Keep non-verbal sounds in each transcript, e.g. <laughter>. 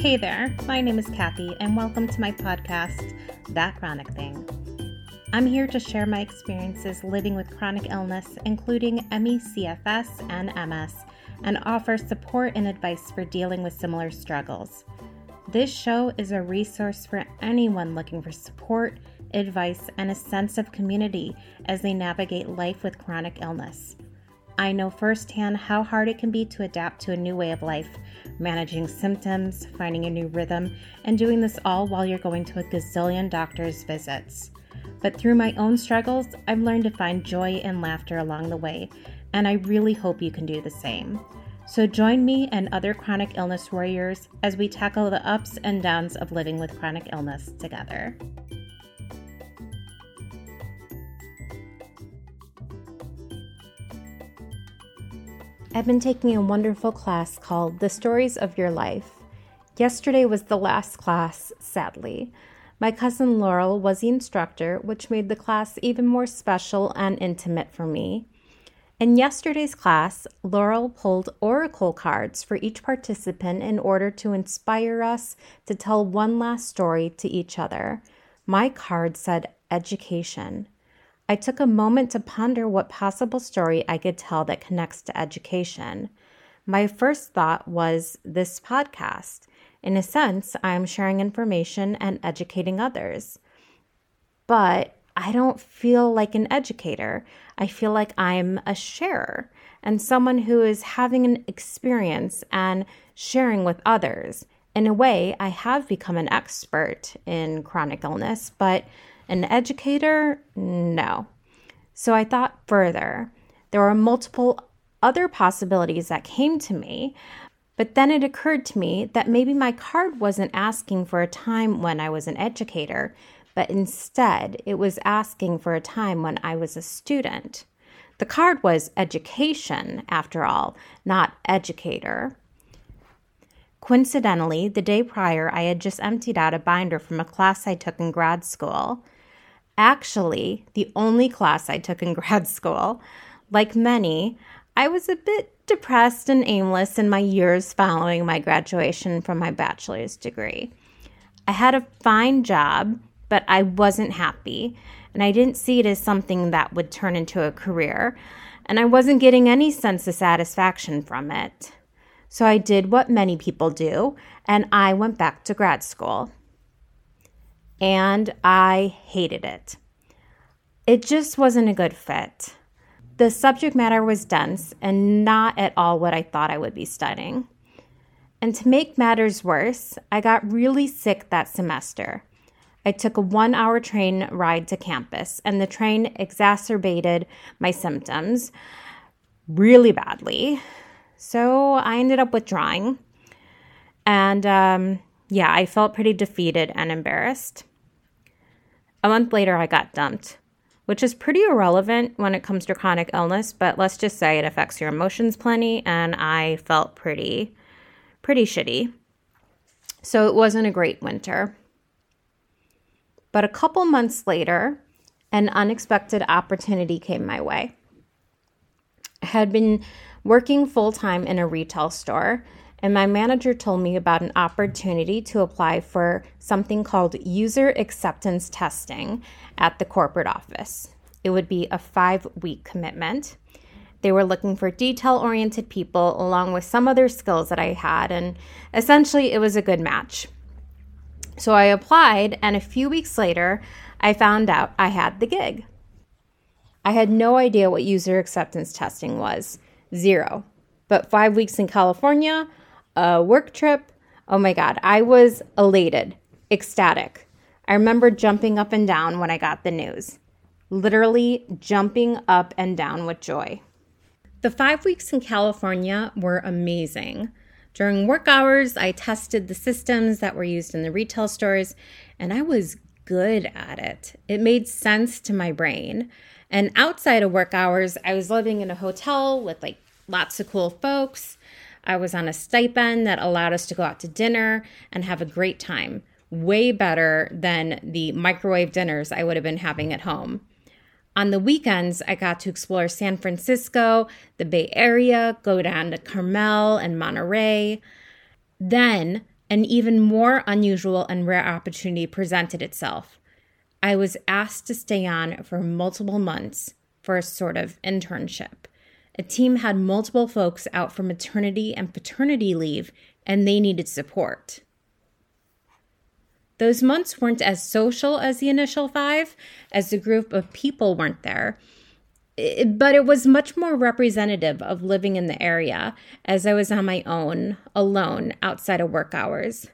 Hey there, my name is Cathy, and welcome to my podcast, That Chronic Thing. I'm here to share my experiences living with chronic illness, including ME, CFS, and MS, and offer support and advice for dealing with similar struggles. This show is a resource for anyone looking for support, advice, and a sense of community as they navigate life with chronic illness. I know firsthand how hard it can be to adapt to a new way of life, managing symptoms, finding a new rhythm, and doing this all while you're going to a gazillion doctor's visits. But through my own struggles, I've learned to find joy and laughter along the way, and I really hope you can do the same. So join me and other chronic illness warriors as we tackle the ups and downs of living with chronic illness together. I've been taking a wonderful class called The Stories of Your Life. Yesterday was the last class, sadly. My cousin Laurel was the instructor, which made the class even more special and intimate for me. In yesterday's class, Laurel pulled oracle cards for each participant in order to inspire us to tell one last story to each other. My card said education. I took a moment to ponder what possible story I could tell that connects to education. My first thought was this podcast. In a sense, I am sharing information and educating others. But I don't feel like an educator. I feel like I'm a sharer and someone who is having an experience and sharing with others. In a way, I have become an expert in chronic illness, but an educator, no. So I thought further. There were multiple other possibilities that came to me, but then it occurred to me that maybe my card wasn't asking for a time when I was an educator, but instead it was asking for a time when I was a student. The card was education, after all, not educator. Coincidentally, the day prior, I had just emptied out a binder from a class I took in grad school. Actually, the only class I took in <laughs> grad school. Like many, I was a bit depressed and aimless in my years following my graduation from my bachelor's degree. I had a fine job, but I wasn't happy, and I didn't see it as something that would turn into a career, and I wasn't getting any sense of satisfaction from it. So I did what many people do, and I went back to grad school. And I hated it. It just wasn't a good fit. The subject matter was dense and not at all what I thought I would be studying. And to make matters worse, I got really sick that semester. I took a one hour train ride to campus, and the train exacerbated my symptoms really badly. So I ended up withdrawing. And um, yeah, I felt pretty defeated and embarrassed. A month later, I got dumped which is pretty irrelevant when it comes to chronic illness, but let's just say it affects your emotions plenty and I felt pretty pretty shitty. So it wasn't a great winter. But a couple months later, an unexpected opportunity came my way. I had been working full time in a retail store, and my manager told me about an opportunity to apply for something called user acceptance testing at the corporate office. It would be a five week commitment. They were looking for detail oriented people along with some other skills that I had, and essentially it was a good match. So I applied, and a few weeks later, I found out I had the gig. I had no idea what user acceptance testing was zero. But five weeks in California, a work trip, oh my God, I was elated, ecstatic. I remember jumping up and down when I got the news, literally jumping up and down with joy. The five weeks in California were amazing. During work hours, I tested the systems that were used in the retail stores, and I was good at it. It made sense to my brain. And outside of work hours, I was living in a hotel with like lots of cool folks. I was on a stipend that allowed us to go out to dinner and have a great time way better than the microwave dinners I would have been having at home. On the weekends, I got to explore San Francisco, the Bay Area, go down to Carmel and Monterey. Then, an even more unusual and rare opportunity presented itself. I was asked to stay on for multiple months for a sort of internship. A team had multiple folks out for maternity and paternity leave, and they needed support. Those months weren't as social as the initial five, as the group of people weren't there. It, but it was much more representative of living in the area as I was on my own, alone, outside of work hours.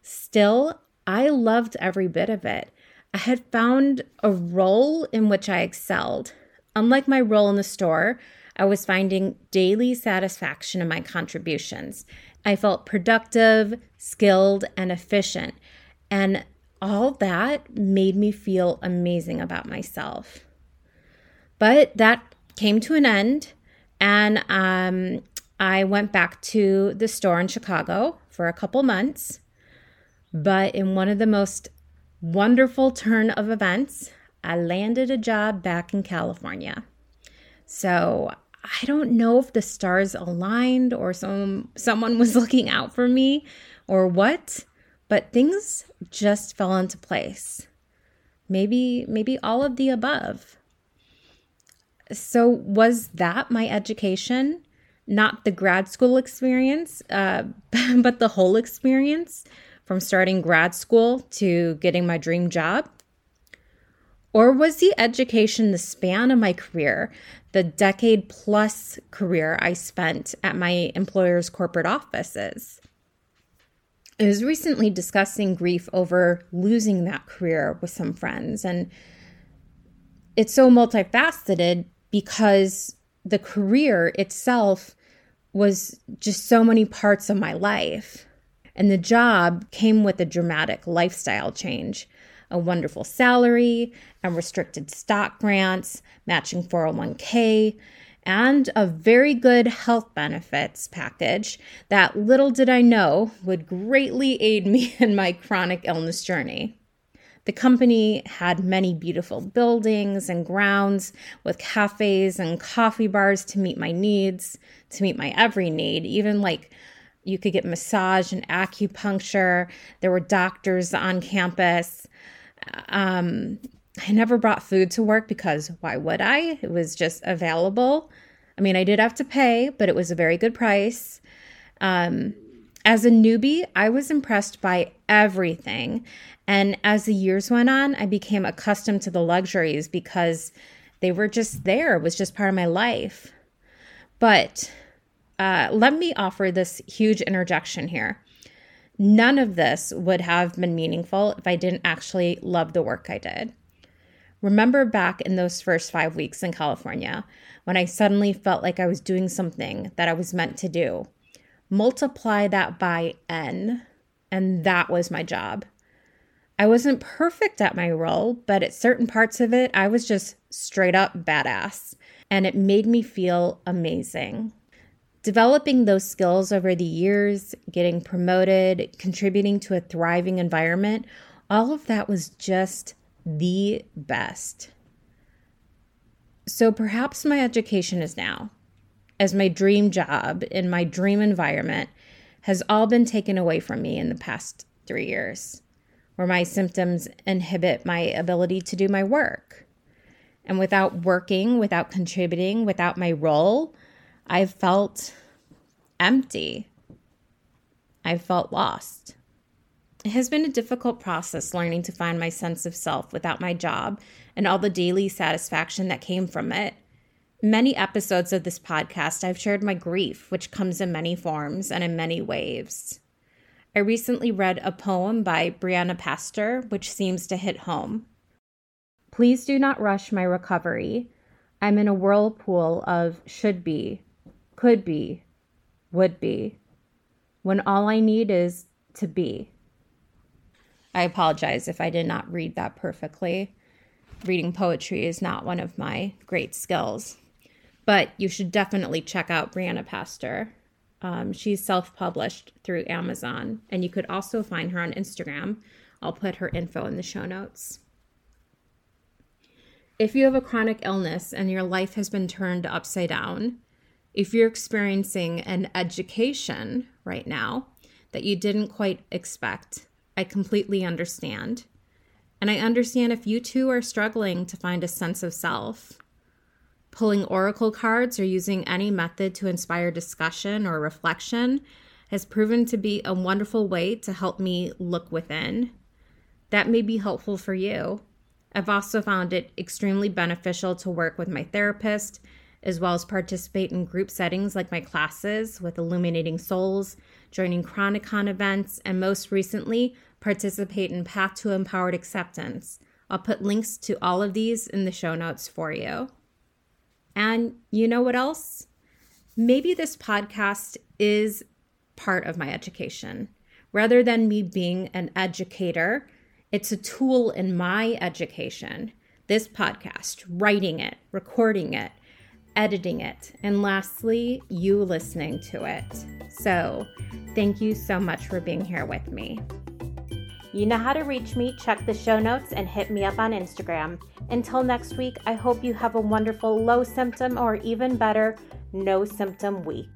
Still, I loved every bit of it. I had found a role in which I excelled. Unlike my role in the store, I was finding daily satisfaction in my contributions. I felt productive, skilled, and efficient, and all that made me feel amazing about myself. But that came to an end, and um, I went back to the store in Chicago for a couple months. But in one of the most wonderful turn of events, I landed a job back in California. So I don't know if the stars aligned or some someone was <laughs> looking out for me or what, but things just fell into place. Maybe maybe all of the above. So was that my education? Not the grad school experience, uh, <laughs> but the whole experience from starting grad school to getting my dream job? Or was the education the span of my career, the decade plus career I spent at my employer's corporate offices? I was recently discussing grief over losing that career with some friends, and it's so multifaceted because the career itself was just so many parts of my life. And the job came with a dramatic lifestyle change a wonderful salary and restricted stock grants, matching 401k, and a very good health benefits package that little did I know would greatly aid me <laughs> in my chronic illness journey. The company had many beautiful buildings and grounds with cafes and coffee bars to meet my needs, to meet my every need, even like you could get massage and acupuncture. There were doctors on campus. Um, I never brought food to work because why would I? It was just available. I mean, I did have to pay, but it was a very good price. Um, as a newbie, I was impressed by everything. And as the years went on, I became accustomed to the luxuries because they were just there. It was just part of my life. But uh, let me offer this huge interjection here. None of this would have been meaningful if I didn't actually love the work I did. Remember back in those first five weeks in California when I suddenly felt like I was doing something that I was meant to do. Multiply that by N, and that was my job. I wasn't perfect at my role, but at certain parts of it, I was just straight up badass, and it made me feel amazing developing those skills over the years, getting promoted, contributing to a thriving environment, all of that was just the best. So perhaps my education is now, as my dream job in my dream environment, has all been taken away from me in the past three years, where my symptoms inhibit my ability to do my work. And without working, without contributing, without my role, I've felt empty. I've felt lost. It has been a difficult process learning to find my sense of self without my job and all the daily satisfaction that came from it. many episodes of this podcast, I've shared my grief, which comes in many forms and in many waves. I recently read a poem by Brianna Pastor, which seems to hit home. Please do not rush my recovery. I'm in a whirlpool of should be, could be, would be, when all I need is to be. I apologize if I did not read that perfectly. Reading poetry is not one of my great skills, but you should definitely check out Brianna Pastor. Um, she's self published through Amazon, and you could also find her on Instagram I'll put her info in the show notes. If you have a chronic illness and your life has been turned upside down, if you're experiencing an education right now that you didn't quite expect, I completely understand. And I understand if you too are struggling to find a sense of self. Pulling oracle cards or using any method to inspire discussion or reflection has proven to be a wonderful way to help me look within. That may be helpful for you. I've also found it extremely beneficial to work with my therapist, as well as participate in group settings like my classes with Illuminating Souls, joining Chronicon events, and most recently, participate in Path to Empowered Acceptance. I'll put links to all of these in the show notes for you. And you know what else? Maybe this podcast is part of my education. Rather than me being an educator, it's a tool in my education. This podcast, writing it, recording it, editing it, and lastly, you listening to it. So, thank you so much for being here with me. You know how to reach me. Check the show notes and hit me up on Instagram. Until next week, I hope you have a wonderful low symptom or even better, no symptom week.